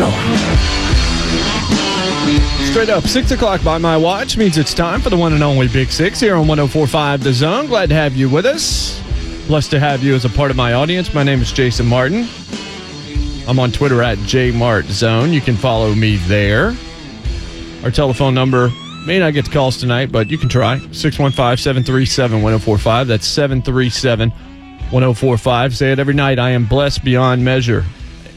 go. Straight up, 6 o'clock by my watch means it's time for the one and only Big Six here on 1045 The Zone. Glad to have you with us. Blessed to have you as a part of my audience. My name is Jason Martin. I'm on Twitter at JMartZone. You can follow me there. Our telephone number may not get the calls tonight, but you can try 615 737 1045. That's 737 1045. Say it every night. I am blessed beyond measure.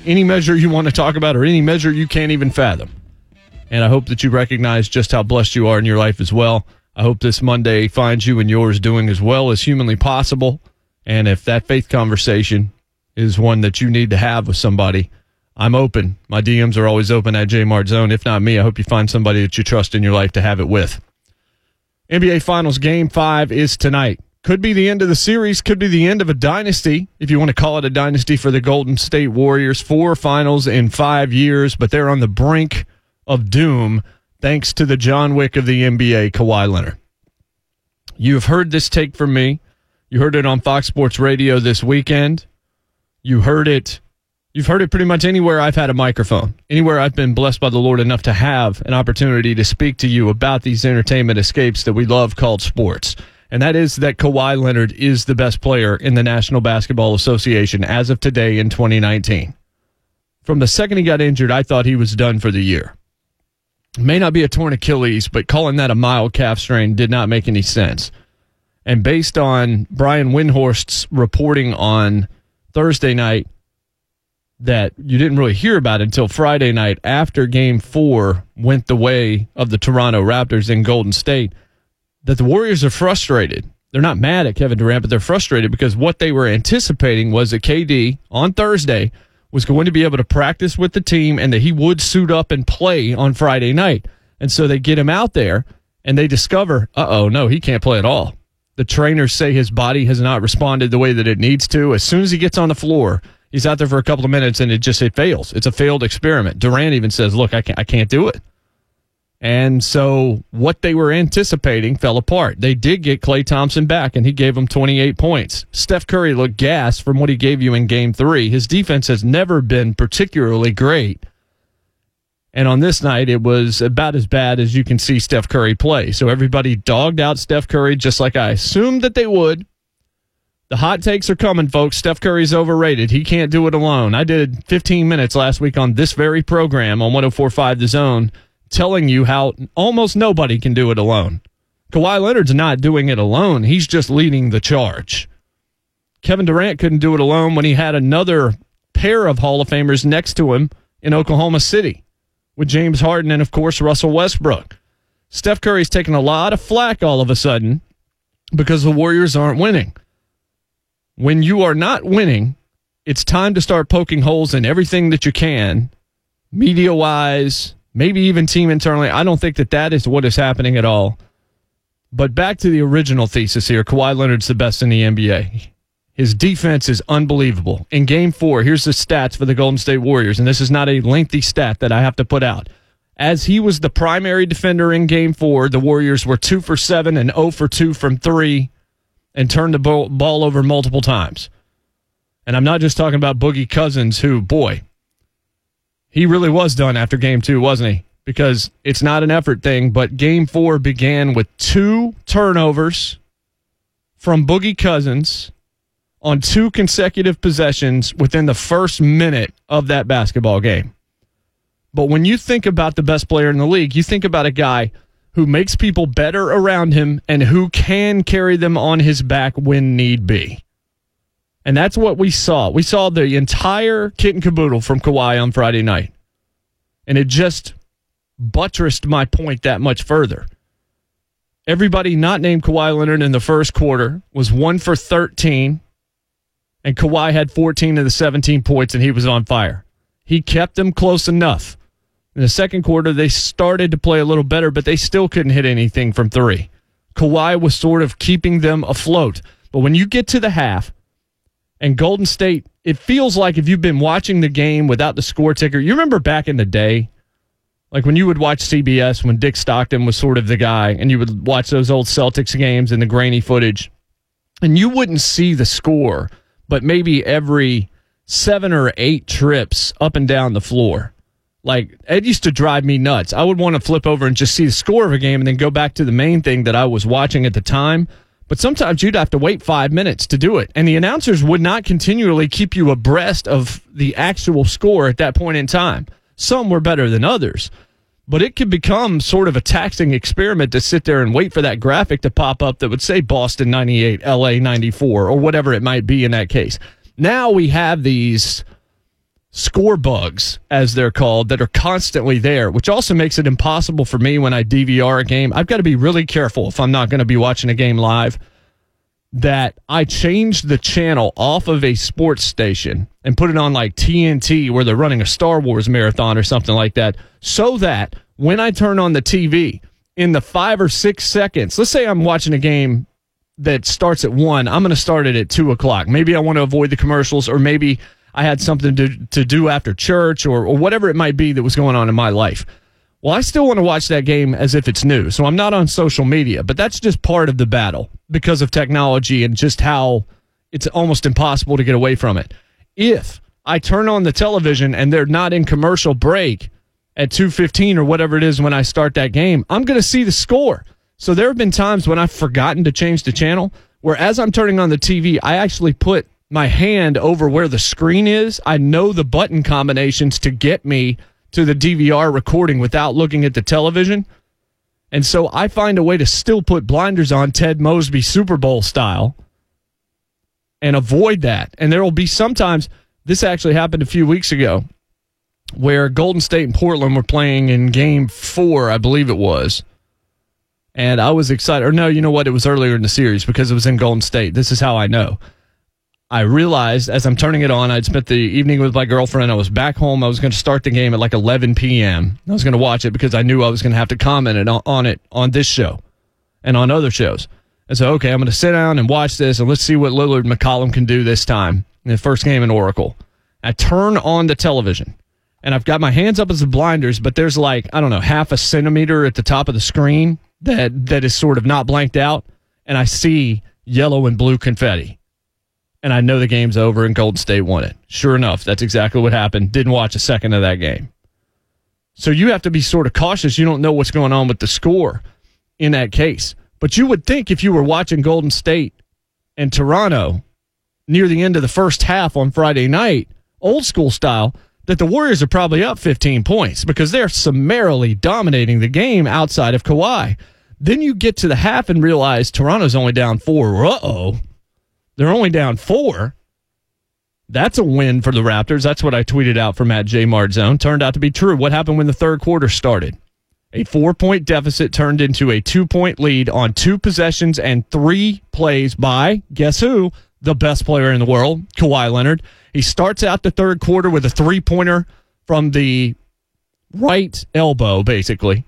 Any measure you want to talk about or any measure you can't even fathom. And I hope that you recognize just how blessed you are in your life as well. I hope this Monday finds you and yours doing as well as humanly possible. And if that faith conversation is one that you need to have with somebody, I'm open. My DMs are always open at Jmart Zone. If not me, I hope you find somebody that you trust in your life to have it with. NBA Finals Game 5 is tonight. Could be the end of the series, could be the end of a dynasty, if you want to call it a dynasty for the Golden State Warriors. Four finals in five years, but they're on the brink of doom thanks to the John Wick of the NBA, Kawhi Leonard. You have heard this take from me. You heard it on Fox Sports Radio this weekend. You heard it. You've heard it pretty much anywhere I've had a microphone, anywhere I've been blessed by the Lord enough to have an opportunity to speak to you about these entertainment escapes that we love called sports. And that is that Kawhi Leonard is the best player in the National Basketball Association as of today in 2019. From the second he got injured, I thought he was done for the year may not be a torn Achilles, but calling that a mild calf strain did not make any sense. And based on Brian Windhorst's reporting on Thursday night, that you didn't really hear about until Friday night after game four went the way of the Toronto Raptors in Golden State, that the Warriors are frustrated. They're not mad at Kevin Durant, but they're frustrated because what they were anticipating was that KD on Thursday was going to be able to practice with the team and that he would suit up and play on Friday night. And so they get him out there and they discover, uh oh, no, he can't play at all. The trainers say his body has not responded the way that it needs to. As soon as he gets on the floor, he's out there for a couple of minutes and it just it fails. It's a failed experiment. Durant even says, "Look, I can't, I can't do it." And so what they were anticipating fell apart. They did get Klay Thompson back, and he gave them 28 points. Steph Curry looked gas from what he gave you in game three. His defense has never been particularly great. And on this night, it was about as bad as you can see Steph Curry play. So everybody dogged out Steph Curry just like I assumed that they would. The hot takes are coming, folks. Steph Curry's overrated. He can't do it alone. I did 15 minutes last week on this very program on 1045 The Zone telling you how almost nobody can do it alone. Kawhi Leonard's not doing it alone. He's just leading the charge. Kevin Durant couldn't do it alone when he had another pair of Hall of Famers next to him in Oklahoma City with James Harden and, of course, Russell Westbrook. Steph Curry's taking a lot of flack all of a sudden because the Warriors aren't winning. When you are not winning, it's time to start poking holes in everything that you can, media wise, maybe even team internally. I don't think that that is what is happening at all. But back to the original thesis here Kawhi Leonard's the best in the NBA. His defense is unbelievable. In game four, here's the stats for the Golden State Warriors, and this is not a lengthy stat that I have to put out. As he was the primary defender in game four, the Warriors were two for seven and 0 for two from three and turned the ball over multiple times. And I'm not just talking about Boogie Cousins, who, boy, he really was done after game two, wasn't he? Because it's not an effort thing, but game four began with two turnovers from Boogie Cousins on two consecutive possessions within the first minute of that basketball game. But when you think about the best player in the league, you think about a guy who makes people better around him and who can carry them on his back when need be. And that's what we saw. We saw the entire kit and caboodle from Kawhi on Friday night. And it just buttressed my point that much further. Everybody not named Kawhi Leonard in the first quarter was one for 13, and Kawhi had 14 of the 17 points, and he was on fire. He kept them close enough. In the second quarter, they started to play a little better, but they still couldn't hit anything from three. Kawhi was sort of keeping them afloat. But when you get to the half, and Golden State, it feels like if you've been watching the game without the score ticker, you remember back in the day like when you would watch CBS when Dick Stockton was sort of the guy, and you would watch those old Celtics games and the grainy footage, and you wouldn't see the score, but maybe every seven or eight trips up and down the floor. Like it used to drive me nuts. I would want to flip over and just see the score of a game and then go back to the main thing that I was watching at the time. But sometimes you'd have to wait five minutes to do it. And the announcers would not continually keep you abreast of the actual score at that point in time. Some were better than others but it could become sort of a taxing experiment to sit there and wait for that graphic to pop up that would say Boston 98, LA 94, or whatever it might be in that case. Now we have these score bugs, as they're called, that are constantly there, which also makes it impossible for me when I DVR a game. I've got to be really careful if I'm not going to be watching a game live that I changed the channel off of a sports station and put it on like TNT where they're running a Star Wars marathon or something like that, so that when I turn on the TV in the five or six seconds, let's say I'm watching a game that starts at one, I'm going to start it at two o'clock. Maybe I want to avoid the commercials, or maybe I had something to, to do after church or, or whatever it might be that was going on in my life. Well, I still want to watch that game as if it's new. So I'm not on social media, but that's just part of the battle because of technology and just how it's almost impossible to get away from it. If I turn on the television and they're not in commercial break at 2:15 or whatever it is when I start that game, I'm going to see the score. So there have been times when I've forgotten to change the channel where as I'm turning on the TV, I actually put my hand over where the screen is. I know the button combinations to get me to the DVR recording without looking at the television. And so I find a way to still put blinders on Ted Mosby Super Bowl style and avoid that. And there will be sometimes, this actually happened a few weeks ago, where Golden State and Portland were playing in game four, I believe it was. And I was excited. Or no, you know what? It was earlier in the series because it was in Golden State. This is how I know. I realized as I'm turning it on, I'd spent the evening with my girlfriend. I was back home. I was going to start the game at like 11 p.m. I was going to watch it because I knew I was going to have to comment on it on this show and on other shows. And so, okay, I'm going to sit down and watch this and let's see what Lillard McCollum can do this time in the first game in Oracle. I turn on the television and I've got my hands up as the blinders, but there's like, I don't know, half a centimeter at the top of the screen that, that is sort of not blanked out. And I see yellow and blue confetti and I know the game's over and Golden State won it. Sure enough, that's exactly what happened. Didn't watch a second of that game. So you have to be sort of cautious. You don't know what's going on with the score in that case. But you would think if you were watching Golden State and Toronto near the end of the first half on Friday night, old school style, that the Warriors are probably up 15 points because they're summarily dominating the game outside of Kawhi. Then you get to the half and realize Toronto's only down four. Uh oh they're only down four. That's a win for the Raptors. That's what I tweeted out from at J Mart Zone. Turned out to be true. What happened when the third quarter started? A four point deficit turned into a two point lead on two possessions and three plays by, guess who? The best player in the world, Kawhi Leonard. He starts out the third quarter with a three pointer from the right elbow, basically.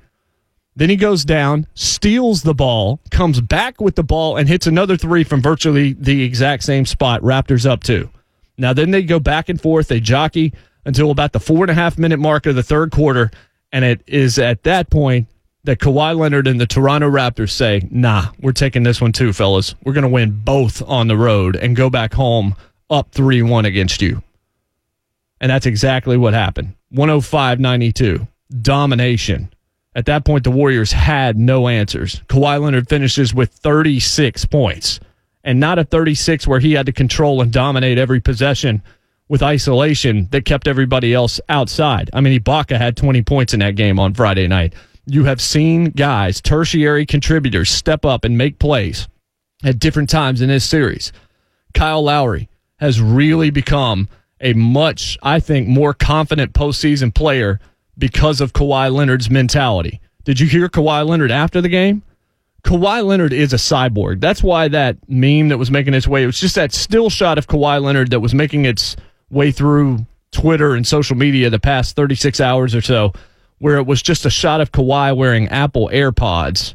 Then he goes down, steals the ball, comes back with the ball, and hits another three from virtually the exact same spot. Raptors up two. Now, then they go back and forth. They jockey until about the four and a half minute mark of the third quarter. And it is at that point that Kawhi Leonard and the Toronto Raptors say, nah, we're taking this one too, fellas. We're going to win both on the road and go back home up 3 1 against you. And that's exactly what happened 105 92. Domination. At that point, the Warriors had no answers. Kawhi Leonard finishes with 36 points, and not a 36 where he had to control and dominate every possession with isolation that kept everybody else outside. I mean, Ibaka had 20 points in that game on Friday night. you have seen guys, tertiary contributors, step up and make plays at different times in this series. Kyle Lowry has really become a much, I think, more confident postseason player because of Kawhi Leonard's mentality. Did you hear Kawhi Leonard after the game? Kawhi Leonard is a cyborg. That's why that meme that was making its way, it was just that still shot of Kawhi Leonard that was making its way through Twitter and social media the past 36 hours or so, where it was just a shot of Kawhi wearing Apple AirPods.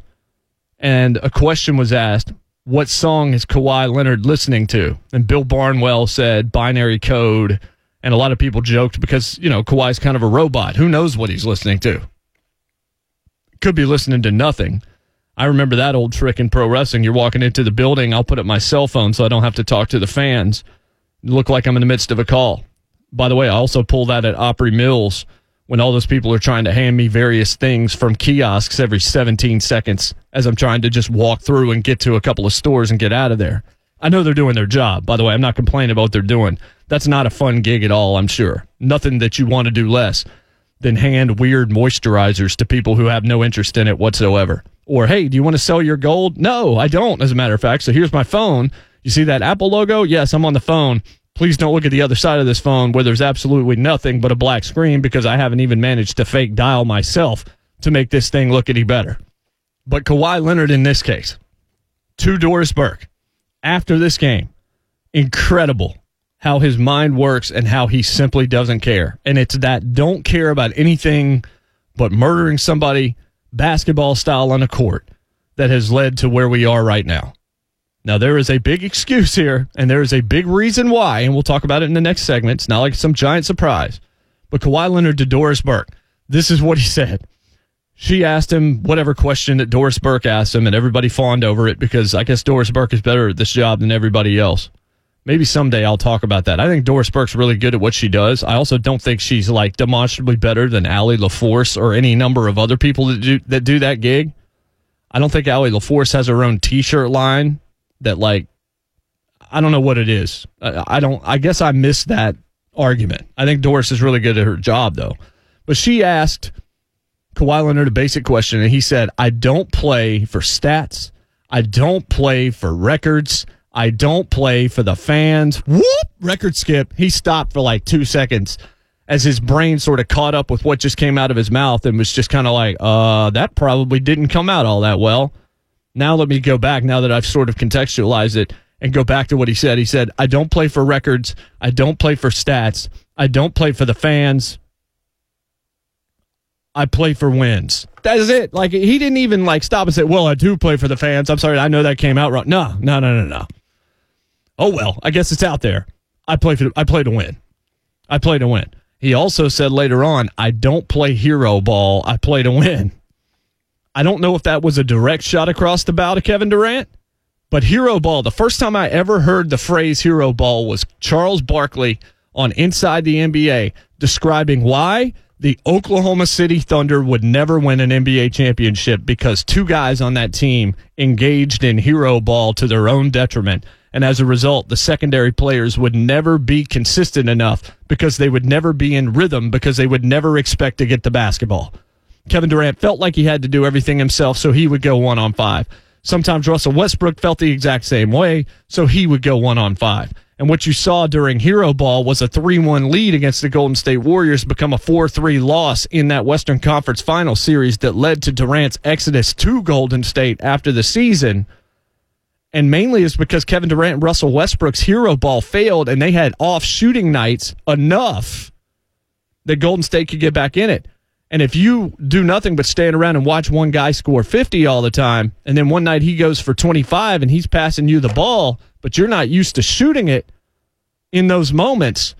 And a question was asked what song is Kawhi Leonard listening to? And Bill Barnwell said binary code. And a lot of people joked because, you know, Kawhi's kind of a robot. Who knows what he's listening to? Could be listening to nothing. I remember that old trick in pro wrestling. You're walking into the building, I'll put up my cell phone so I don't have to talk to the fans. Look like I'm in the midst of a call. By the way, I also pull that at Opry Mills when all those people are trying to hand me various things from kiosks every 17 seconds as I'm trying to just walk through and get to a couple of stores and get out of there. I know they're doing their job. By the way, I'm not complaining about what they're doing. That's not a fun gig at all, I'm sure. Nothing that you want to do less than hand weird moisturizers to people who have no interest in it whatsoever. Or, hey, do you want to sell your gold? No, I don't, as a matter of fact. So here's my phone. You see that Apple logo? Yes, I'm on the phone. Please don't look at the other side of this phone where there's absolutely nothing but a black screen because I haven't even managed to fake dial myself to make this thing look any better. But Kawhi Leonard in this case, to Doris Burke, after this game, incredible how his mind works and how he simply doesn't care. And it's that don't care about anything but murdering somebody basketball style on a court that has led to where we are right now. Now, there is a big excuse here, and there is a big reason why, and we'll talk about it in the next segment. It's not like some giant surprise. But Kawhi Leonard to Doris Burke, this is what he said. She asked him whatever question that Doris Burke asked him, and everybody fawned over it because I guess Doris Burke is better at this job than everybody else. Maybe someday I'll talk about that. I think Doris Burke's really good at what she does. I also don't think she's like demonstrably better than Allie LaForce or any number of other people that do that do that gig. I don't think Allie LaForce has her own T-shirt line that like I don't know what it is. I, I don't. I guess I missed that argument. I think Doris is really good at her job though. But she asked Kawhi Leonard a basic question, and he said, "I don't play for stats. I don't play for records." I don't play for the fans. Whoop! Record skip. He stopped for like two seconds as his brain sort of caught up with what just came out of his mouth and was just kind of like, uh, that probably didn't come out all that well. Now let me go back now that I've sort of contextualized it and go back to what he said. He said, I don't play for records. I don't play for stats. I don't play for the fans. I play for wins. That is it. Like he didn't even like stop and say, "Well, I do play for the fans." I'm sorry, I know that came out wrong. No, no, no, no, no oh well, I guess it's out there. I play for I play to win. I play to win. He also said later on, I don't play hero ball. I play to win. I don't know if that was a direct shot across the bow to Kevin Durant, but hero ball, the first time I ever heard the phrase hero ball was Charles Barkley on Inside the NBA describing why the Oklahoma City Thunder would never win an NBA championship because two guys on that team engaged in hero ball to their own detriment. And as a result, the secondary players would never be consistent enough because they would never be in rhythm because they would never expect to get the basketball. Kevin Durant felt like he had to do everything himself, so he would go one on five. Sometimes Russell Westbrook felt the exact same way, so he would go one on five. And what you saw during Hero Ball was a 3 1 lead against the Golden State Warriors become a 4 3 loss in that Western Conference final series that led to Durant's exodus to Golden State after the season and mainly is because Kevin Durant and Russell Westbrook's hero ball failed, and they had off shooting nights enough that Golden State could get back in it. And if you do nothing but stand around and watch one guy score 50 all the time, and then one night he goes for 25 and he's passing you the ball, but you're not used to shooting it in those moments,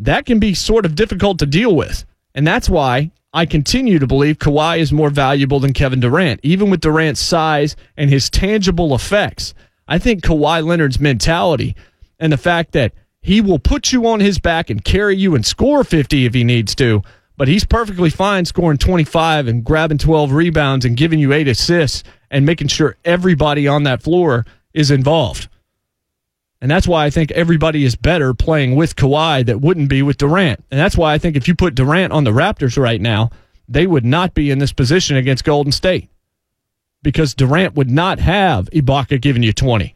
that can be sort of difficult to deal with. And that's why I continue to believe Kawhi is more valuable than Kevin Durant, even with Durant's size and his tangible effects. I think Kawhi Leonard's mentality and the fact that he will put you on his back and carry you and score 50 if he needs to, but he's perfectly fine scoring 25 and grabbing 12 rebounds and giving you eight assists and making sure everybody on that floor is involved. And that's why I think everybody is better playing with Kawhi that wouldn't be with Durant. And that's why I think if you put Durant on the Raptors right now, they would not be in this position against Golden State because Durant would not have Ibaka giving you 20.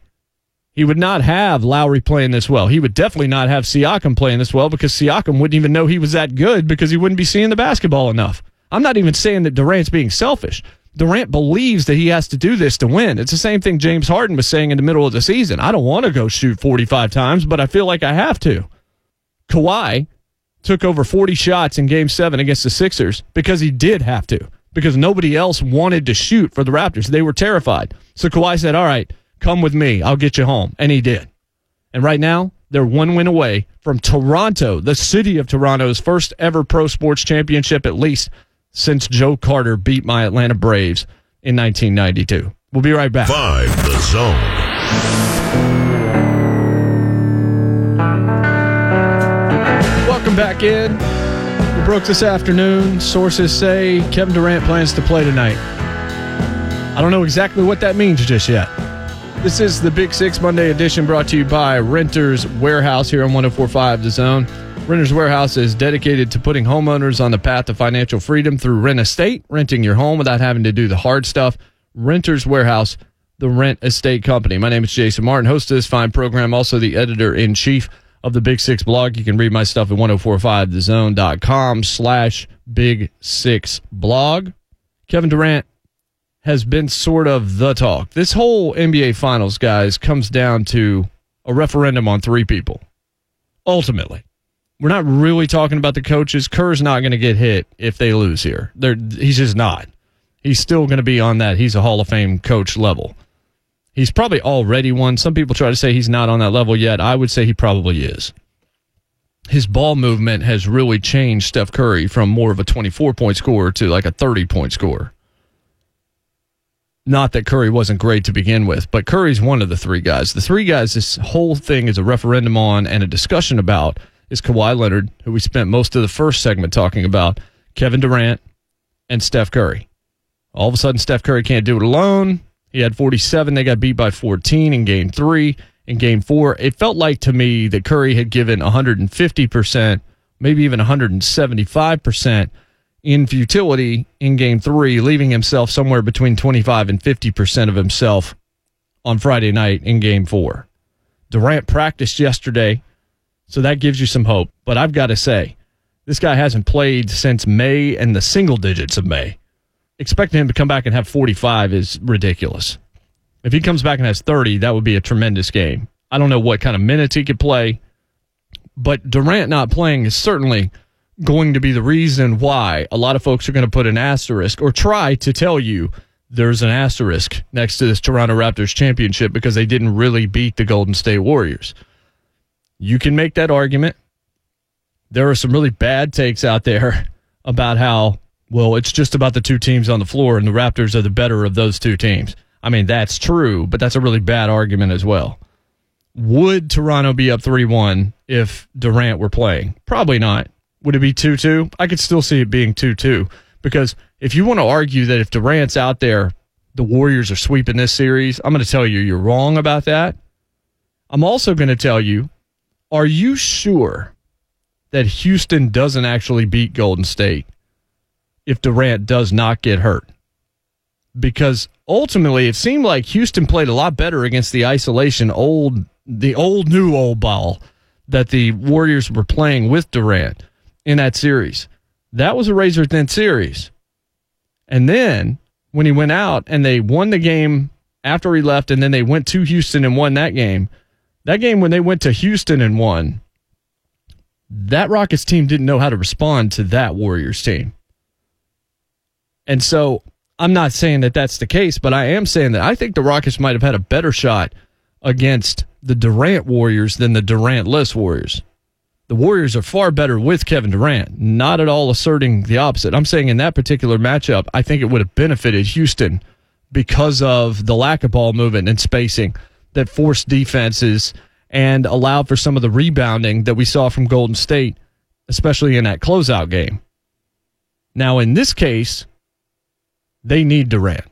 He would not have Lowry playing this well. He would definitely not have Siakam playing this well because Siakam wouldn't even know he was that good because he wouldn't be seeing the basketball enough. I'm not even saying that Durant's being selfish. Durant believes that he has to do this to win. It's the same thing James Harden was saying in the middle of the season. I don't want to go shoot 45 times, but I feel like I have to. Kawhi took over 40 shots in game seven against the Sixers because he did have to, because nobody else wanted to shoot for the Raptors. They were terrified. So Kawhi said, All right, come with me. I'll get you home. And he did. And right now, they're one win away from Toronto, the city of Toronto's first ever pro sports championship, at least since Joe Carter beat my Atlanta Braves in 1992. We'll be right back. Five, the zone. Welcome back in. Broke this afternoon. Sources say Kevin Durant plans to play tonight. I don't know exactly what that means just yet. This is the Big Six Monday edition brought to you by Renters Warehouse here on 1045 The Zone. Renters Warehouse is dedicated to putting homeowners on the path to financial freedom through rent estate, renting your home without having to do the hard stuff. Renters Warehouse, the rent estate company. My name is Jason Martin, host of this fine program, also the editor in chief of the Big Six blog. You can read my stuff at 1045thezone.com slash Big Six blog. Kevin Durant has been sort of the talk. This whole NBA Finals, guys, comes down to a referendum on three people. Ultimately, we're not really talking about the coaches. Kerr's not going to get hit if they lose here. They're, he's just not. He's still going to be on that. He's a Hall of Fame coach level. He's probably already one. Some people try to say he's not on that level yet. I would say he probably is. His ball movement has really changed Steph Curry from more of a 24 point scorer to like a 30 point scorer. Not that Curry wasn't great to begin with, but Curry's one of the three guys. The three guys this whole thing is a referendum on and a discussion about is Kawhi Leonard, who we spent most of the first segment talking about, Kevin Durant, and Steph Curry. All of a sudden, Steph Curry can't do it alone. He had 47. They got beat by 14 in game three. In game four, it felt like to me that Curry had given 150%, maybe even 175% in futility in game three, leaving himself somewhere between 25 and 50% of himself on Friday night in game four. Durant practiced yesterday, so that gives you some hope. But I've got to say, this guy hasn't played since May and the single digits of May expecting him to come back and have 45 is ridiculous. If he comes back and has 30, that would be a tremendous game. I don't know what kind of minutes he could play, but Durant not playing is certainly going to be the reason why a lot of folks are going to put an asterisk or try to tell you there's an asterisk next to this Toronto Raptors championship because they didn't really beat the Golden State Warriors. You can make that argument. There are some really bad takes out there about how well, it's just about the two teams on the floor, and the Raptors are the better of those two teams. I mean, that's true, but that's a really bad argument as well. Would Toronto be up 3 1 if Durant were playing? Probably not. Would it be 2 2? I could still see it being 2 2 because if you want to argue that if Durant's out there, the Warriors are sweeping this series, I'm going to tell you you're wrong about that. I'm also going to tell you are you sure that Houston doesn't actually beat Golden State? If Durant does not get hurt. Because ultimately, it seemed like Houston played a lot better against the isolation old, the old new old ball that the Warriors were playing with Durant in that series. That was a razor thin series. And then when he went out and they won the game after he left, and then they went to Houston and won that game. That game when they went to Houston and won, that Rockets team didn't know how to respond to that Warriors team. And so I'm not saying that that's the case, but I am saying that I think the Rockets might have had a better shot against the Durant Warriors than the Durant-less Warriors. The Warriors are far better with Kevin Durant, not at all asserting the opposite. I'm saying in that particular matchup, I think it would have benefited Houston because of the lack of ball movement and spacing that forced defenses and allowed for some of the rebounding that we saw from Golden State, especially in that closeout game. Now, in this case, they need Durant.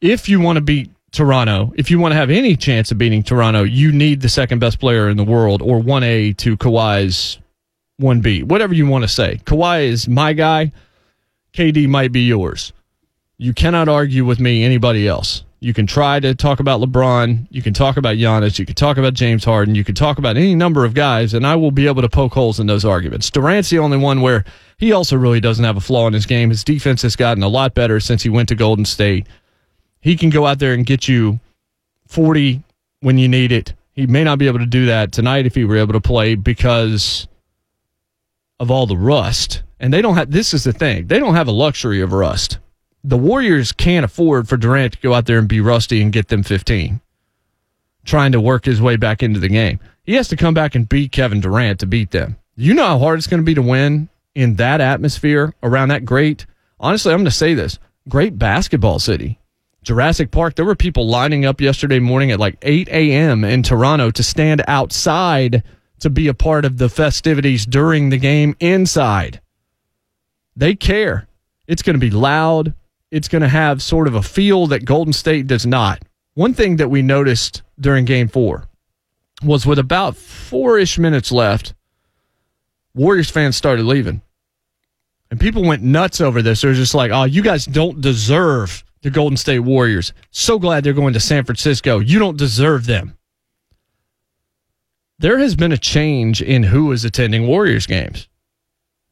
If you want to beat Toronto, if you want to have any chance of beating Toronto, you need the second best player in the world or 1A to Kawhi's 1B, whatever you want to say. Kawhi is my guy. KD might be yours. You cannot argue with me anybody else. You can try to talk about LeBron. You can talk about Giannis. You can talk about James Harden. You can talk about any number of guys, and I will be able to poke holes in those arguments. Durant's the only one where he also really doesn't have a flaw in his game. His defense has gotten a lot better since he went to Golden State. He can go out there and get you 40 when you need it. He may not be able to do that tonight if he were able to play because of all the rust. And they don't have, this is the thing, they don't have a luxury of rust the Warriors can't afford for Durant to go out there and be rusty and get them 15, trying to work his way back into the game. He has to come back and beat Kevin Durant to beat them. You know how hard it's going to be to win in that atmosphere around that great, honestly, I'm going to say this great basketball city. Jurassic Park, there were people lining up yesterday morning at like 8 a.m. in Toronto to stand outside to be a part of the festivities during the game inside. They care. It's going to be loud it's going to have sort of a feel that Golden State does not. One thing that we noticed during game four was with about four ish minutes left, Warriors fans started leaving. And people went nuts over this. They're just like, oh, you guys don't deserve the Golden State Warriors. So glad they're going to San Francisco. You don't deserve them. There has been a change in who is attending Warriors games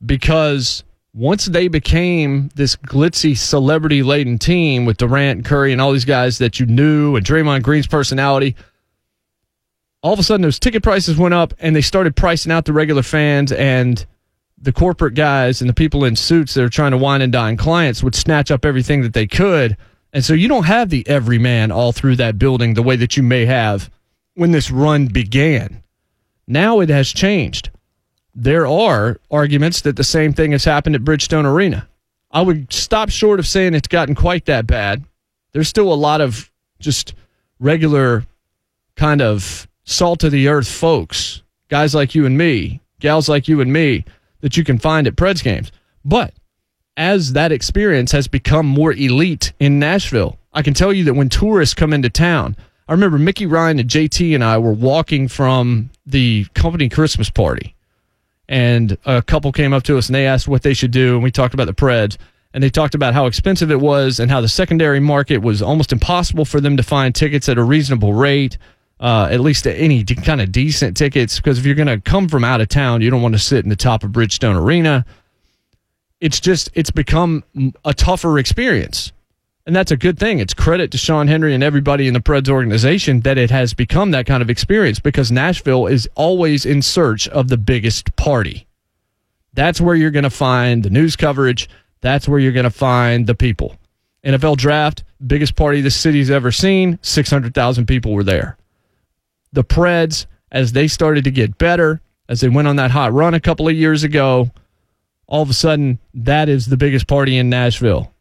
because once they became this glitzy celebrity laden team with Durant, and Curry, and all these guys that you knew, and Draymond Green's personality, all of a sudden those ticket prices went up and they started pricing out the regular fans and the corporate guys and the people in suits that are trying to wine and dine clients would snatch up everything that they could. And so you don't have the everyman all through that building the way that you may have when this run began. Now it has changed there are arguments that the same thing has happened at Bridgestone Arena. I would stop short of saying it's gotten quite that bad. There's still a lot of just regular kind of salt of the earth folks, guys like you and me, gals like you and me, that you can find at Preds games. But as that experience has become more elite in Nashville, I can tell you that when tourists come into town, I remember Mickey Ryan and JT and I were walking from the company Christmas party and a couple came up to us and they asked what they should do, and we talked about the Preds, and they talked about how expensive it was and how the secondary market was almost impossible for them to find tickets at a reasonable rate. Uh, at least any kind of decent tickets, because if you're going to come from out of town, you don't want to sit in the top of Bridgestone Arena. It's just it's become a tougher experience. And that's a good thing. It's credit to Sean Henry and everybody in the Preds organization that it has become that kind of experience because Nashville is always in search of the biggest party. That's where you're going to find the news coverage. That's where you're going to find the people. NFL draft, biggest party the city's ever seen. 600,000 people were there. The Preds, as they started to get better, as they went on that hot run a couple of years ago, all of a sudden, that is the biggest party in Nashville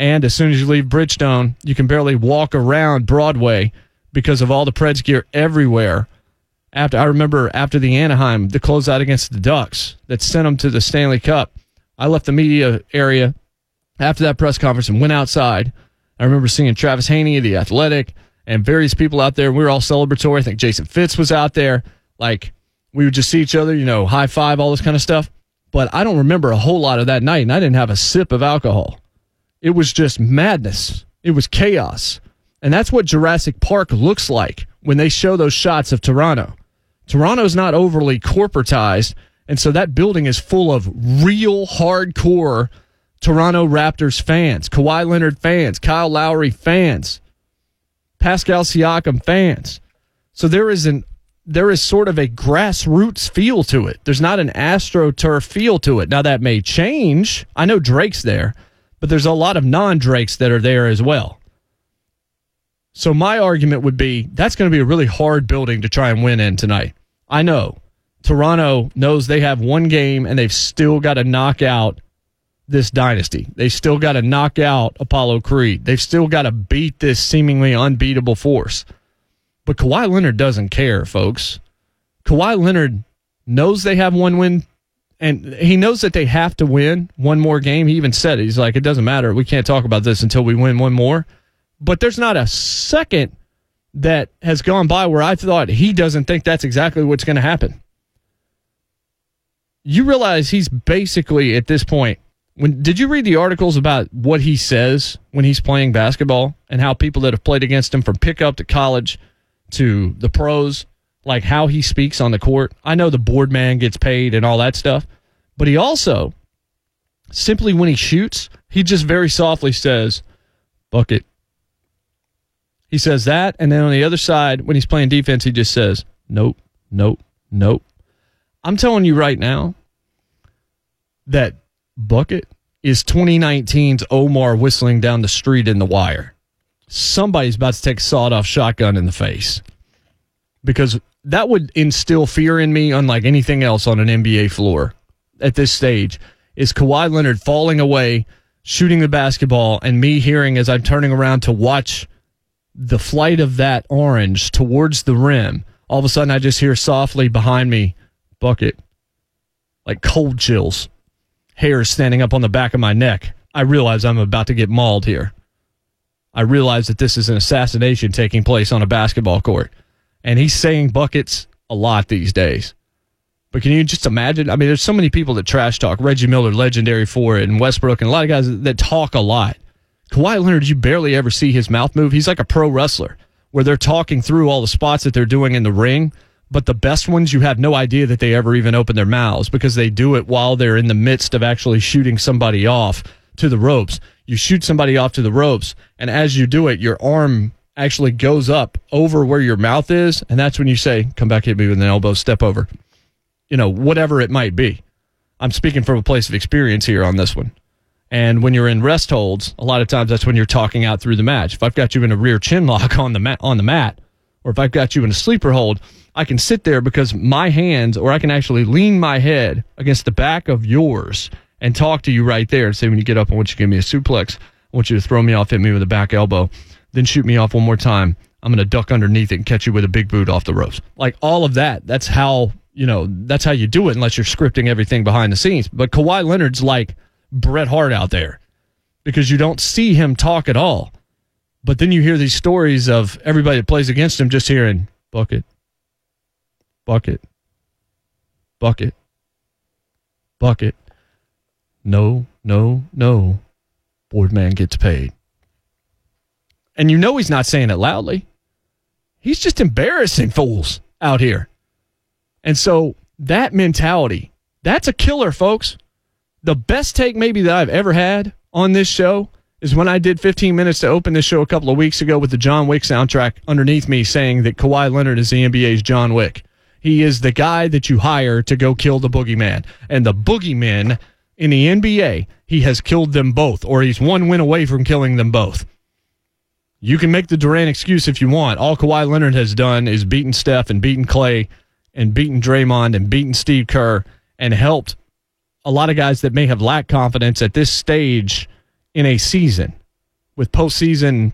and as soon as you leave Bridgestone, you can barely walk around Broadway because of all the Preds gear everywhere. After I remember after the Anaheim, the closeout against the Ducks that sent them to the Stanley Cup. I left the media area after that press conference and went outside. I remember seeing Travis Haney, the Athletic, and various people out there. We were all celebratory. I think Jason Fitz was out there. Like we would just see each other, you know, high five, all this kind of stuff. But I don't remember a whole lot of that night, and I didn't have a sip of alcohol. It was just madness. It was chaos. And that's what Jurassic Park looks like when they show those shots of Toronto. Toronto's not overly corporatized. And so that building is full of real hardcore Toronto Raptors fans, Kawhi Leonard fans, Kyle Lowry fans, Pascal Siakam fans. So there is an there is sort of a grassroots feel to it. There's not an astroturf feel to it. Now that may change. I know Drake's there, but there's a lot of non Drakes that are there as well. So my argument would be that's going to be a really hard building to try and win in tonight. I know Toronto knows they have one game and they've still got to knock out this dynasty. They still got to knock out Apollo Creed. They've still got to beat this seemingly unbeatable force. But Kawhi Leonard doesn't care, folks. Kawhi Leonard knows they have one win and he knows that they have to win one more game. He even said it. He's like, it doesn't matter. We can't talk about this until we win one more. But there's not a second that has gone by where I thought he doesn't think that's exactly what's going to happen. You realize he's basically at this point When did you read the articles about what he says when he's playing basketball and how people that have played against him from pickup to college to the pros, like how he speaks on the court? I know the board man gets paid and all that stuff, but he also simply when he shoots, he just very softly says, "Bucket." He says that, and then on the other side, when he's playing defense, he just says, "Nope, nope, nope." I'm telling you right now that Bucket is 2019's Omar whistling down the street in the wire. Somebody's about to take a sawed off shotgun in the face because that would instill fear in me, unlike anything else on an NBA floor at this stage. Is Kawhi Leonard falling away, shooting the basketball, and me hearing as I'm turning around to watch the flight of that orange towards the rim? All of a sudden, I just hear softly behind me, Bucket, like cold chills hair standing up on the back of my neck. I realize I'm about to get mauled here. I realize that this is an assassination taking place on a basketball court. And he's saying buckets a lot these days. But can you just imagine? I mean, there's so many people that trash talk. Reggie Miller, legendary for it, and Westbrook, and a lot of guys that talk a lot. Kawhi Leonard, you barely ever see his mouth move. He's like a pro wrestler where they're talking through all the spots that they're doing in the ring but the best ones you have no idea that they ever even open their mouths because they do it while they're in the midst of actually shooting somebody off to the ropes. You shoot somebody off to the ropes, and as you do it, your arm actually goes up over where your mouth is, and that's when you say, "Come back, hit me with an elbow, step over." You know, whatever it might be. I'm speaking from a place of experience here on this one. And when you're in rest holds, a lot of times that's when you're talking out through the match. If I've got you in a rear chin lock on the mat, on the mat, or if I've got you in a sleeper hold, I can sit there because my hands, or I can actually lean my head against the back of yours and talk to you right there and say, when you get up, I want you to give me a suplex. I want you to throw me off, hit me with a back elbow, then shoot me off one more time. I'm going to duck underneath it and catch you with a big boot off the ropes. Like all of that. That's how, you know, that's how you do it unless you're scripting everything behind the scenes. But Kawhi Leonard's like Bret Hart out there because you don't see him talk at all. But then you hear these stories of everybody that plays against him just hearing bucket, bucket, bucket, bucket. No, no, no. Boardman gets paid. And you know he's not saying it loudly. He's just embarrassing fools out here. And so that mentality, that's a killer, folks. The best take maybe that I've ever had on this show is when I did 15 minutes to open this show a couple of weeks ago with the John Wick soundtrack underneath me saying that Kawhi Leonard is the NBA's John Wick. He is the guy that you hire to go kill the boogeyman. And the boogeymen in the NBA, he has killed them both, or he's one win away from killing them both. You can make the Durant excuse if you want. All Kawhi Leonard has done is beaten Steph and beaten Klay and beaten Draymond and beaten Steve Kerr and helped a lot of guys that may have lacked confidence at this stage in a season with postseason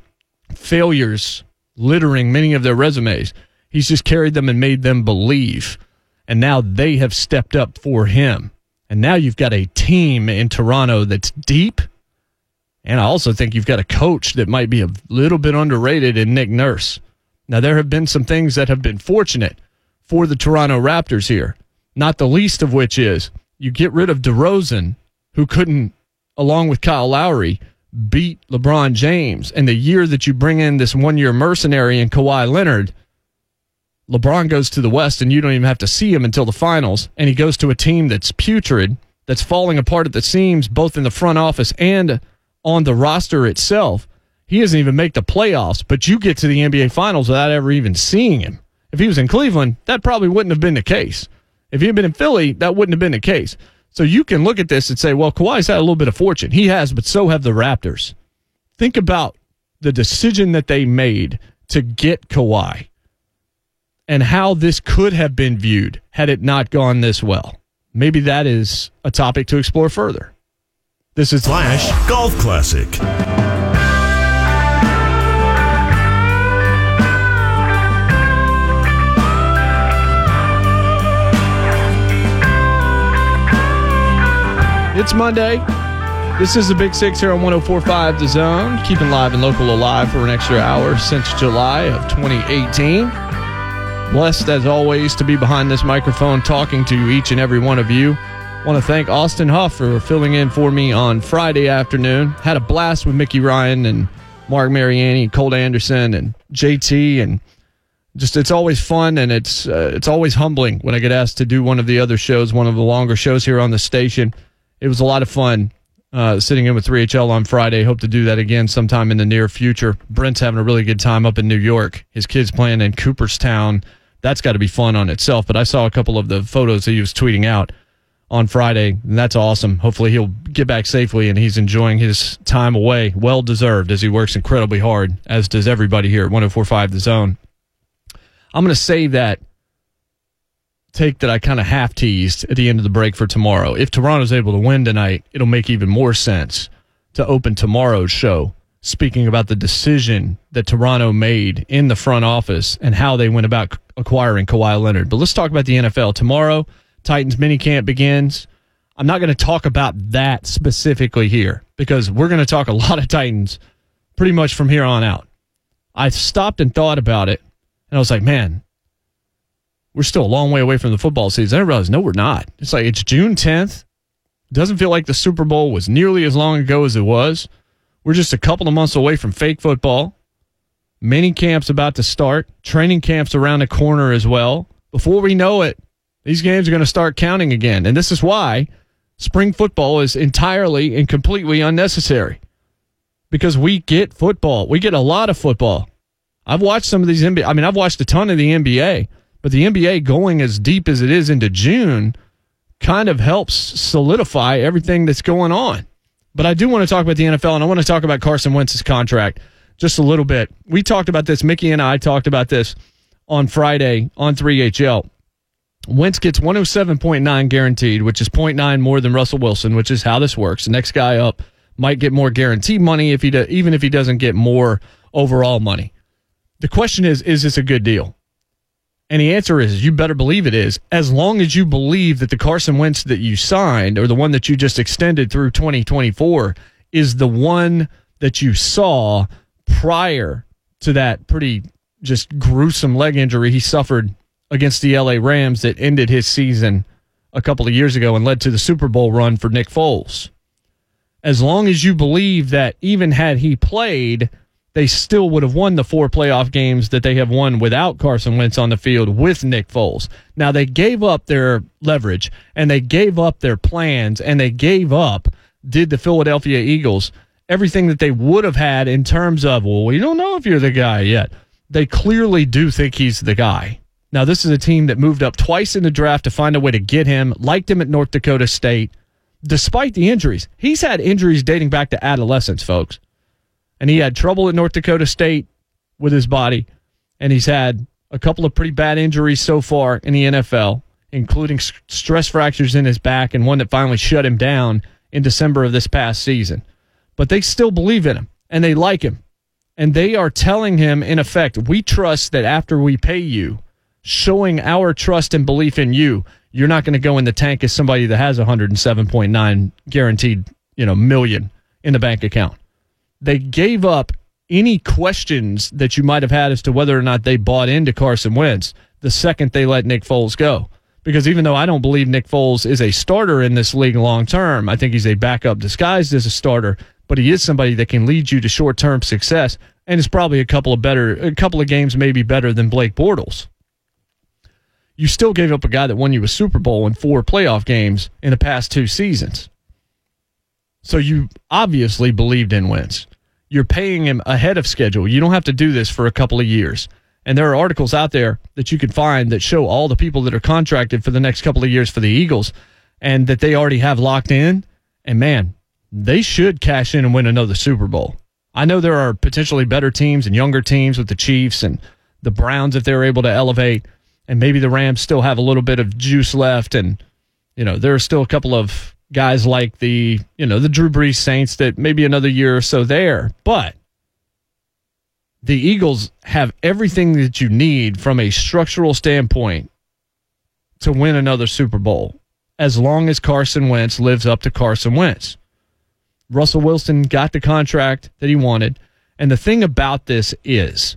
failures littering many of their resumes. He's just carried them and made them believe. And now they have stepped up for him. And now you've got a team in Toronto that's deep. And I also think you've got a coach that might be a little bit underrated in Nick Nurse. Now, there have been some things that have been fortunate for the Toronto Raptors here, not the least of which is you get rid of DeRozan, who couldn't, along with Kyle Lowry, beat LeBron James. And the year that you bring in this one year mercenary in Kawhi Leonard – LeBron goes to the West and you don't even have to see him until the finals, and he goes to a team that's putrid, that's falling apart at the seams, both in the front office and on the roster itself. He doesn't even make the playoffs, but you get to the NBA Finals without ever even seeing him. If he was in Cleveland, that probably wouldn't have been the case. If he had been in Philly, that wouldn't have been the case. So you can look at this and say, well, Kawhi's had a little bit of fortune. He has, but so have the Raptors. Think about the decision that they made to get Kawhi and how this could have been viewed had it not gone this well. Maybe that is a topic to explore further. This is Flash Golf Classic. It's Monday. This is the Big Six here on 1045 The Zone, keeping live and local alive for an extra hour since July of 2018. Blessed as always to be behind this microphone talking to each and every one of you. Want to thank Austin Huff for filling in for me on Friday afternoon. Had a blast with Mickey Ryan and Mark Mariani and Colt Anderson and JT and just it's always fun and it's uh, it's always humbling when I get asked to do one of the other shows, one of the longer shows here on the station. It was a lot of fun uh, sitting in with 3HL on Friday. Hope to do that again sometime in the near future. Brent's having a really good time up in New York. His kids playing in Cooperstown. That's got to be fun on itself. But I saw a couple of the photos that he was tweeting out on Friday, and that's awesome. Hopefully, he'll get back safely and he's enjoying his time away. Well deserved as he works incredibly hard, as does everybody here at 1045 The Zone. I'm going to save that take that I kind of half teased at the end of the break for tomorrow. If Toronto's able to win tonight, it'll make even more sense to open tomorrow's show speaking about the decision that Toronto made in the front office and how they went about acquiring Kawhi Leonard. But let's talk about the NFL tomorrow. Titans minicamp begins. I'm not going to talk about that specifically here because we're going to talk a lot of Titans pretty much from here on out. I stopped and thought about it, and I was like, man, we're still a long way away from the football season. I realized, no, we're not. It's like it's June 10th. Doesn't feel like the Super Bowl was nearly as long ago as it was. We're just a couple of months away from fake football. Mini camps about to start. Training camps around the corner as well. Before we know it, these games are going to start counting again. And this is why spring football is entirely and completely unnecessary because we get football. We get a lot of football. I've watched some of these NBA. I mean, I've watched a ton of the NBA, but the NBA going as deep as it is into June kind of helps solidify everything that's going on. But I do want to talk about the NFL and I want to talk about Carson Wentz's contract just a little bit. We talked about this. Mickey and I talked about this on Friday on 3HL. Wentz gets 107.9 guaranteed, which is 0.9 more than Russell Wilson, which is how this works. The next guy up might get more guaranteed money if he do, even if he doesn't get more overall money. The question is, is this a good deal? And the answer is, you better believe it is, as long as you believe that the Carson Wentz that you signed or the one that you just extended through 2024 is the one that you saw prior to that pretty just gruesome leg injury he suffered against the LA Rams that ended his season a couple of years ago and led to the Super Bowl run for Nick Foles. As long as you believe that even had he played, they still would have won the four playoff games that they have won without Carson Wentz on the field with Nick Foles. Now they gave up their leverage and they gave up their plans and they gave up did the Philadelphia Eagles everything that they would have had in terms of, well, we don't know if you're the guy yet. They clearly do think he's the guy. Now, this is a team that moved up twice in the draft to find a way to get him, liked him at North Dakota State, despite the injuries. He's had injuries dating back to adolescence, folks. And he had trouble at North Dakota State with his body, and he's had a couple of pretty bad injuries so far in the NFL, including stress fractures in his back and one that finally shut him down in December of this past season. But they still believe in him and they like him. And they are telling him, in effect, we trust that after we pay you, showing our trust and belief in you, you're not going to go in the tank as somebody that has 107.9 guaranteed, you know, million in the bank account. They gave up any questions that you might have had as to whether or not they bought into Carson Wentz the second they let Nick Foles go. Because even though I don't believe Nick Foles is a starter in this league long term, I think he's a backup disguised as a starter, but he is somebody that can lead you to short term success and is probably a couple of better a couple of games maybe better than Blake Bortles you still gave up a guy that won you a Super Bowl and four playoff games in the past two seasons. So you obviously believed in Wentz. You're paying him ahead of schedule. You don't have to do this for a couple of years. And there are articles out there that you can find that show all the people that are contracted for the next couple of years for the Eagles and that they already have locked in. And man, they should cash in and win another Super Bowl. I know there are potentially better teams and younger teams with the Chiefs and the Browns if they're able to elevate and maybe the Rams still have a little bit of juice left, and you know there are still a couple of guys like the you know the Drew Brees Saints that maybe another year or so there, but the Eagles have everything that you need from a structural standpoint to win another Super Bowl as long as Carson Wentz lives up to Carson Wentz. Russell Wilson got the contract that he wanted. And the thing about this is,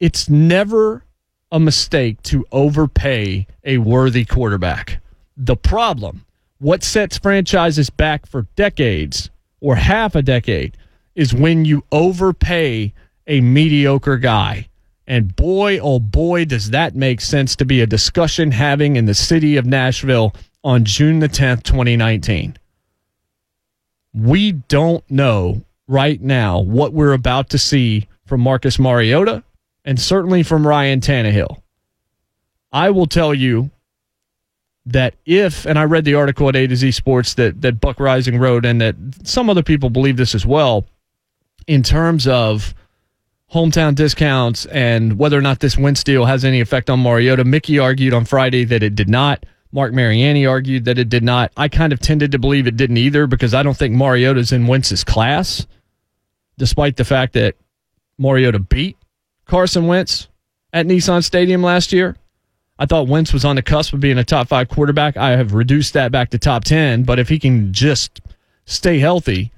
it's never a mistake to overpay a worthy quarterback. The problem what sets franchises back for decades or half a decade is when you overpay a mediocre guy. And boy, oh boy, does that make sense to be a discussion having in the city of Nashville on June the 10th, 2019. We don't know right now what we're about to see from Marcus Mariota and certainly from Ryan Tannehill. I will tell you that if, and I read the article at A to Z Sports that, that Buck Reising wrote, and that some other people believe this as well, in terms of hometown discounts and whether or not this Wentz deal has any effect on Mariota. Mickey argued on Friday that it did not. Mark Mariani argued that it did not. I kind of tended to believe it didn't either because I don't think Mariota's in Wentz's class, despite the fact that Mariota beat Carson Wentz at Nissan Stadium last year. I thought Wentz was on the cusp of being a top five quarterback. I have reduced that back to top 10, but if he can just stay healthy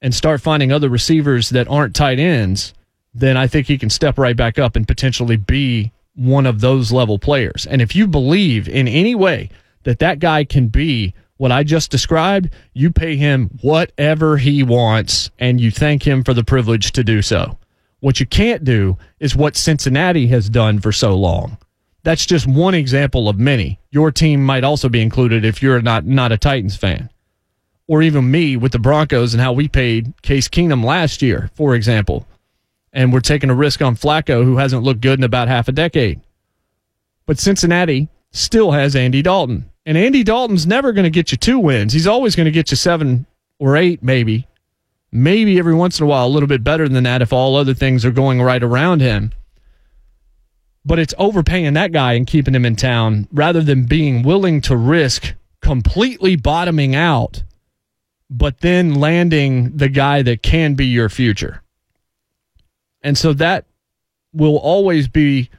and start finding other receivers that aren't tight ends, then I think he can step right back up and potentially be one of those level players. And if you believe in any way that that guy can be what I just described, you pay him whatever he wants and you thank him for the privilege to do so. What you can't do is what Cincinnati has done for so long. That's just one example of many. Your team might also be included if you're not not a Titans fan. Or even me with the Broncos and how we paid Case Keenum last year, for example and we're taking a risk on Flacco, who hasn't looked good in about half a decade. But Cincinnati still has Andy Dalton. And Andy Dalton's never going to get you two wins. He's always going to get you seven or eight, maybe. Maybe every once in a while, a little bit better than that if all other things are going right around him. But it's overpaying that guy and keeping him in town rather than being willing to risk completely bottoming out, but then landing the guy that can be your future. And so that will always be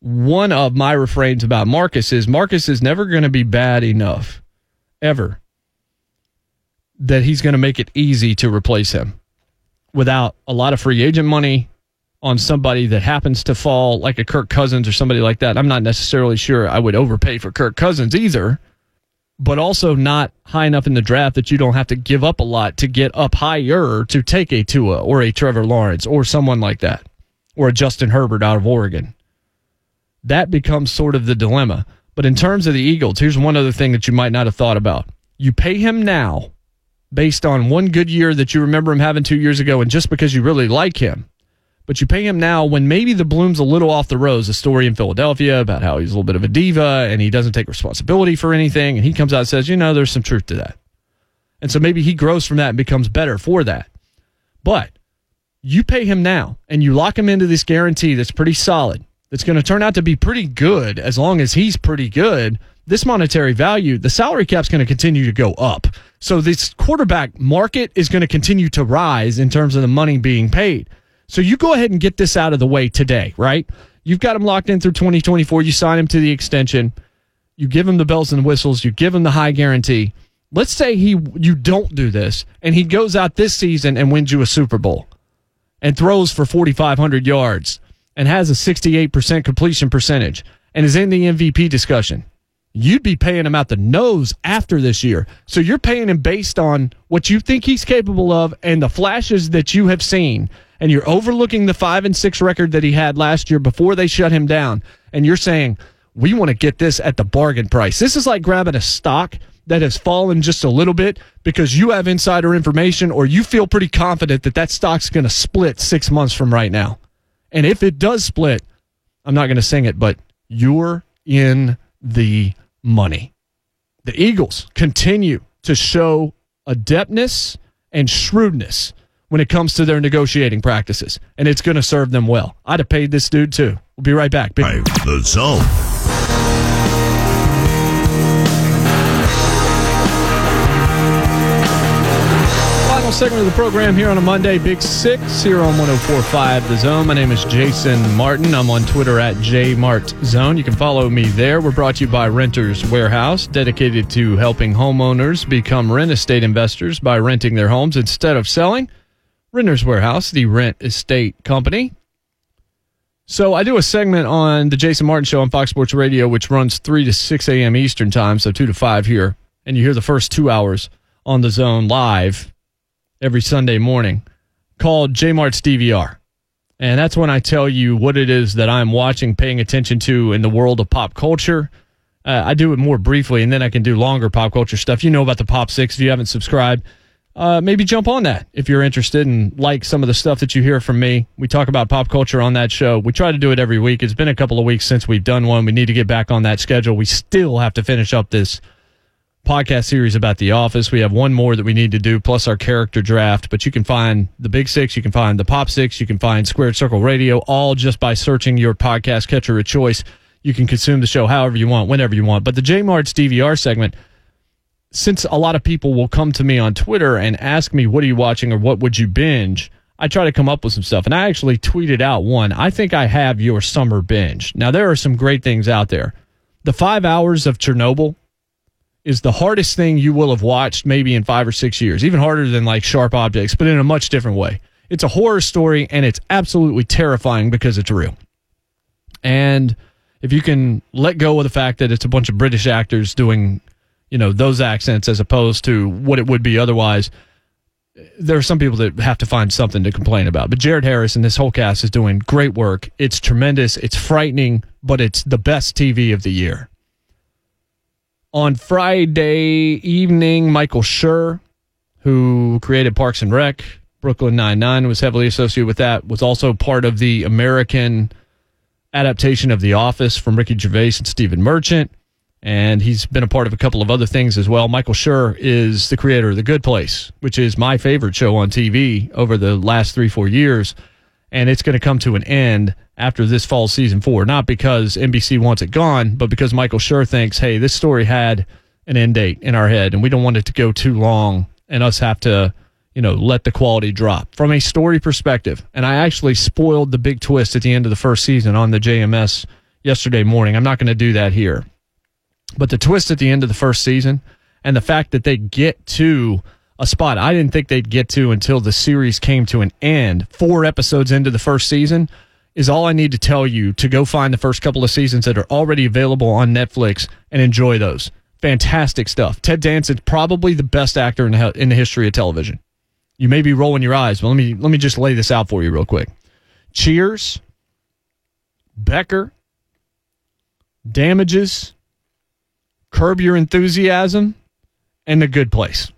one of my refrains about Marcus is Marcus is never going to be bad enough ever that he's going to make it easy to replace him without a lot of free agent money on somebody that happens to fall like a Kirk Cousins or somebody like that. I'm not necessarily sure I would overpay for Kirk Cousins either, but also not high enough in the draft that you don't have to give up a lot to get up higher to take a Tua or a Trevor Lawrence or someone like that or a Justin Herbert out of Oregon. That becomes sort of the dilemma. But in terms of the Eagles, here's one other thing that you might not have thought about. You pay him now based on one good year that you remember him having two years ago and just because you really like him but you pay him now when maybe the bloom's a little off the rose. A story in Philadelphia about how he's a little bit of a diva and he doesn't take responsibility for anything. And he comes out and says, you know, there's some truth to that. And so maybe he grows from that and becomes better for that. But you pay him now and you lock him into this guarantee that's pretty solid, that's going to turn out to be pretty good as long as he's pretty good. This monetary value, the salary cap's going to continue to go up. So this quarterback market is going to continue to rise in terms of the money being paid. So you go ahead and get this out of the way today, right? You've got him locked in through 2024. You sign him to the extension. You give him the bells and whistles. You give him the high guarantee. Let's say he you don't do this and he goes out this season and wins you a Super Bowl and throws for 4500 yards and has a 68% completion percentage and is in the MVP discussion. You'd be paying him out the nose after this year. So you're paying him based on what you think he's capable of and the flashes that you have seen and you're overlooking the five and six record that he had last year before they shut him down, and you're saying, we want to get this at the bargain price. This is like grabbing a stock that has fallen just a little bit because you have insider information or you feel pretty confident that that stock's going to split six months from right now. And if it does split, I'm not going to sing it, but you're in the money. The Eagles continue to show adeptness and shrewdness when it comes to their negotiating practices, and it's going to serve them well. I'd have paid this dude too. We'll be right back. Big- the zone. Final segment of the program here on a Monday, Big Six, here on 1045 The Zone. My name is Jason Martin. I'm on Twitter at JMartZone. You can follow me there. We're brought to you by Renters Warehouse, dedicated to helping homeowners become rent estate investors by renting their homes instead of selling. Renters Warehouse, the rent estate company. So I do a segment on the Jason Martin Show on Fox Sports Radio, which runs 3 to 6 a.m. Eastern Time, so 2 to 5 here and you hear the first two hours on the zone live every Sunday morning called J Mart's DVR. And that's when I tell you what it is that I'm watching, paying attention to in the world of pop culture. Uh, I do it more briefly, and then I can do longer pop culture stuff. You know about the Pop Six if you haven't subscribed. Uh, maybe jump on that if you're interested and like some of the stuff that you hear from me. We talk about pop culture on that show. We try to do it every week. It's been a couple of weeks since we've done one. We need to get back on that schedule. We still have to finish up this podcast series about The Office. We have one more that we need to do, plus our character draft. But you can find the Big Six, you can find the Pop Six, you can find Squared Circle Radio, all just by searching your podcast catcher of choice. You can consume the show however you want, whenever you want. But the J Mart's DVR segment, since a lot of people will come to me on Twitter and ask me, what are you watching or what would you binge? I try to come up with some stuff. And I actually tweeted out one. I think I have your summer binge. Now, there are some great things out there. The five hours of Chernobyl is the hardest thing you will have watched maybe in five or six years, even harder than like Sharp Objects, but in a much different way. It's a horror story and it's absolutely terrifying because it's real. And if you can let go of the fact that it's a bunch of British actors doing, you know, those accents as opposed to what it would be otherwise, there are some people that have to find something to complain about. But Jared Harris and this whole cast is doing great work. It's tremendous. It's frightening, but it's the best TV of the year. On Friday evening, Michael Schur, who created Parks and Rec, Brooklyn Nine-Nine, was heavily associated with that, was also part of the American adaptation of The Office from Ricky Gervais and Stephen Merchant. And he's been a part of a couple of other things as well. Michael Schur is the creator of The Good Place, which is my favorite show on TV over the last three, four years. And it's going to come to an end after this fall season four, not because NBC wants it gone, but because Michael Schur thinks, hey, this story had an end date in our head and we don't want it to go too long and us have to, you know, let the quality drop from a story perspective. And I actually spoiled the big twist at the end of the first season on the JMS yesterday morning. I'm not going to do that here. But the twist at the end of the first season and the fact that they get to a spot I didn't think they'd get to until the series came to an end, four episodes into the first season is all I need to tell you to go find the first couple of seasons that are already available on Netflix and enjoy those. Fantastic stuff. Ted Danson's probably the best actor in the, in the history of television. You may be rolling your eyes, but let me let me just lay this out for you real quick. Cheers, Becker, Damages, Curb Your Enthusiasm, and The Good Place.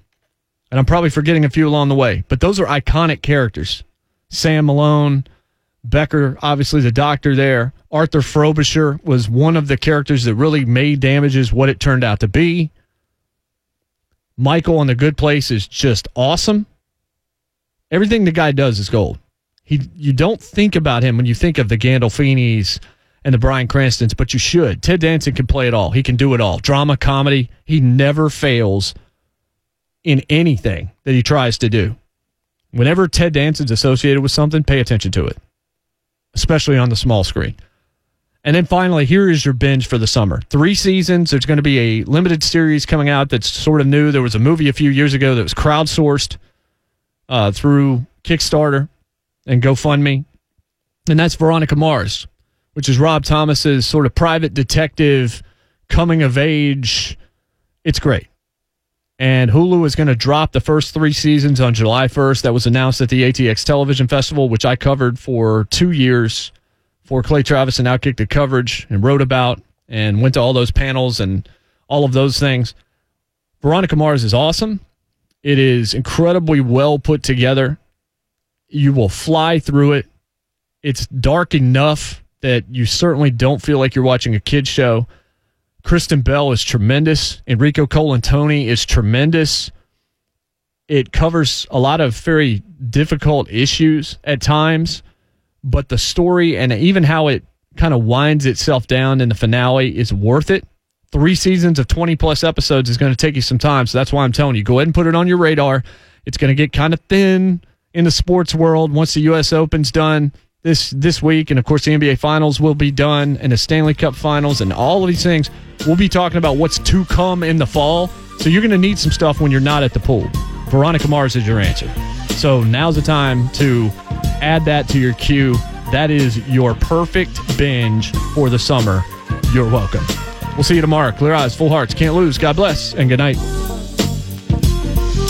And I'm probably forgetting a few along the way, but those are iconic characters. Sam Malone, Becker, obviously the doctor there. Arthur Frobisher was one of the characters that really made damages what it turned out to be. Michael in the good place is just awesome. Everything the guy does is gold. He you don't think about him when you think of the Gandolfinis and the Bryan Cranstons, but you should. Ted Danson can play it all. He can do it all. Drama, comedy. He never fails in anything that he tries to do. Whenever Ted Danson's associated with something, pay attention to it especially on the small screen. And then finally, here is your binge for the summer. Three seasons. There's going to be a limited series coming out that's sort of new. There was a movie a few years ago that was crowdsourced uh, through Kickstarter and GoFundMe. And that's Veronica Mars, which is Rob Thomas's sort of private detective coming of age. It's great. And Hulu is going to drop the first three seasons on July 1st. That was announced at the ATX Television Festival, which I covered for two years for Clay Travis and Outkick the coverage and wrote about and went to all those panels and all of those things. Veronica Mars is awesome. It is incredibly well put together. You will fly through it. It's dark enough that you certainly don't feel like you're watching a kid's show Kristen Bell is tremendous. Enrico Colantoni is tremendous. It covers a lot of very difficult issues at times, but the story and even how it kind of winds itself down in the finale is worth it. Three seasons of 20 plus episodes is going to take you some time. So that's why I'm telling you go ahead and put it on your radar. It's going to get kind of thin in the sports world once the U.S. Open's done this this week, and of course the NBA Finals will be done, and the Stanley Cup Finals, and all of these things. We'll be talking about what's to come in the fall. So you're going to need some stuff when you're not at the pool. Veronica Mars is your answer. So now's the time to add that to your queue. That is your perfect binge for the summer. You're welcome. We'll see you tomorrow. Clear eyes, full hearts, can't lose. God bless, and good night.